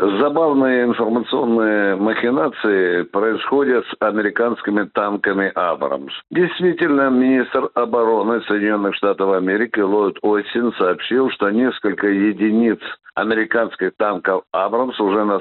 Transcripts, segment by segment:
Забавные информационные махинации происходят с американскими танками «Абрамс». Действительно, министр обороны Соединенных Штатов Америки Ллойд Остин сообщил, что несколько единиц американских танков «Абрамс» уже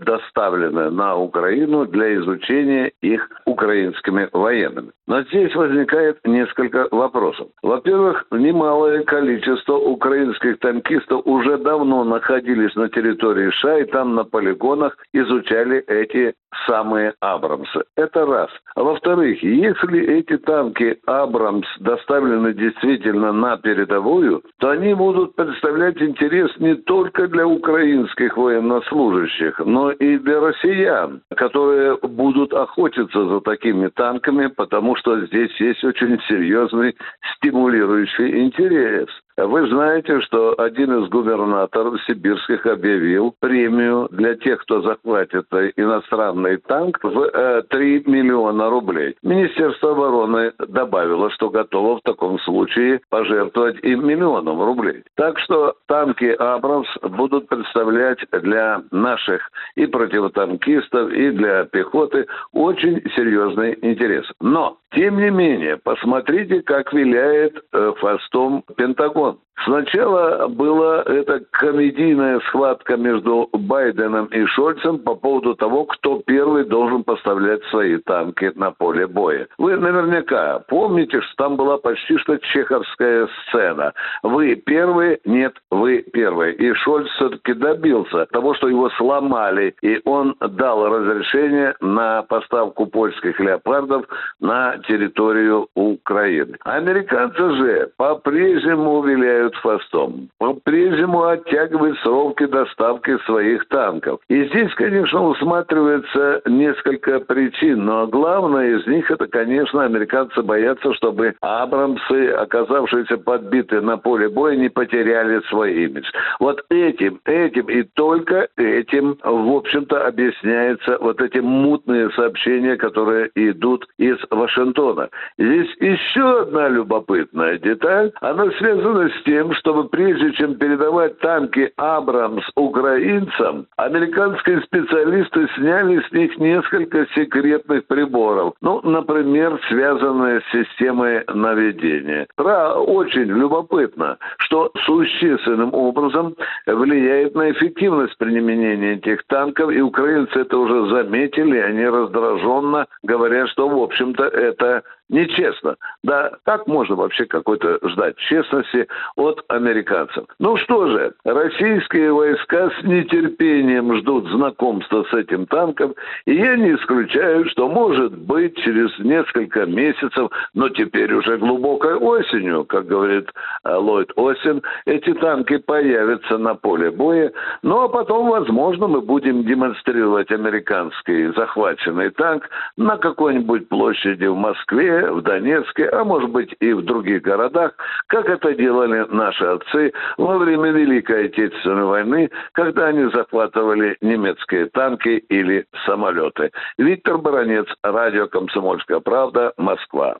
доставлены на Украину для изучения их украинскими военными. Но здесь возникает несколько вопросов. Во-первых, немалое количество украинских танкистов уже давно находились на территории США и там на полигонах изучали эти самые Абрамсы. Это раз. А во-вторых, если эти танки Абрамс доставлены действительно на передовую, то они будут представлять интерес не только для украинских военнослужащих, но и для россиян, которые будут охотиться за такими танками, потому что здесь есть очень серьезный стимулирующий интерес. Вы знаете, что один из губернаторов сибирских объявил премию для тех, кто захватит иностранный танк в э, 3 миллиона рублей. Министерство обороны добавило, что готово в таком случае пожертвовать им миллионом рублей. Так что танки «Абрамс» будут представлять для наших и противотанкистов, и для пехоты очень серьезный интерес. Но тем не менее, посмотрите, как виляет э, фастом Пентагон. Сначала была эта комедийная схватка между Байденом и Шольцем по поводу того, кто первый должен поставлять свои танки на поле боя. Вы наверняка помните, что там была почти что чеховская сцена. Вы первый, нет, вы первый. И Шольц все-таки добился того, что его сломали, и он дал разрешение на поставку польских леопардов на территорию Украины. Американцы же по-прежнему виляют хвостом, по-прежнему оттягивают сроки доставки своих танков. И здесь, конечно, усматривается несколько причин, но главное из них это, конечно, американцы боятся, чтобы Абрамсы, оказавшиеся подбиты на поле боя, не потеряли свой имидж. Вот этим, этим и только этим, в общем-то, объясняется вот эти мутные сообщения, которые идут из Вашингтона. Здесь еще одна любопытная деталь, она связана с тем, чтобы прежде чем передавать танки «Абрамс» украинцам, американские специалисты сняли с них несколько секретных приборов. Ну, например, связанные с системой наведения. Про очень любопытно, что существенным образом влияет на эффективность применения этих танков, и украинцы это уже заметили, они раздраженно говорят, что, в общем-то, это нечестно. Да, как можно вообще какой-то ждать честности от американцев? Ну что же, российские войска с нетерпением ждут знакомства с этим танком, и я не исключаю, что может быть через несколько месяцев, но теперь уже глубокой осенью, как говорит э, Ллойд Осин, эти танки появятся на поле боя, ну а потом, возможно, мы будем демонстрировать американский захваченный танк на какой-нибудь площади в Москве, в Донецке, а может быть и в других городах, как это делали наши отцы во время Великой Отечественной войны, когда они захватывали немецкие танки или самолеты. Виктор Баранец, радио «Комсомольская правда», Москва.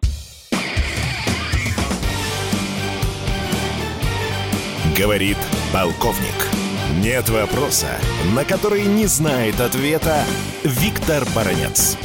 Говорит полковник. Нет вопроса, на который не знает ответа Виктор Баранец.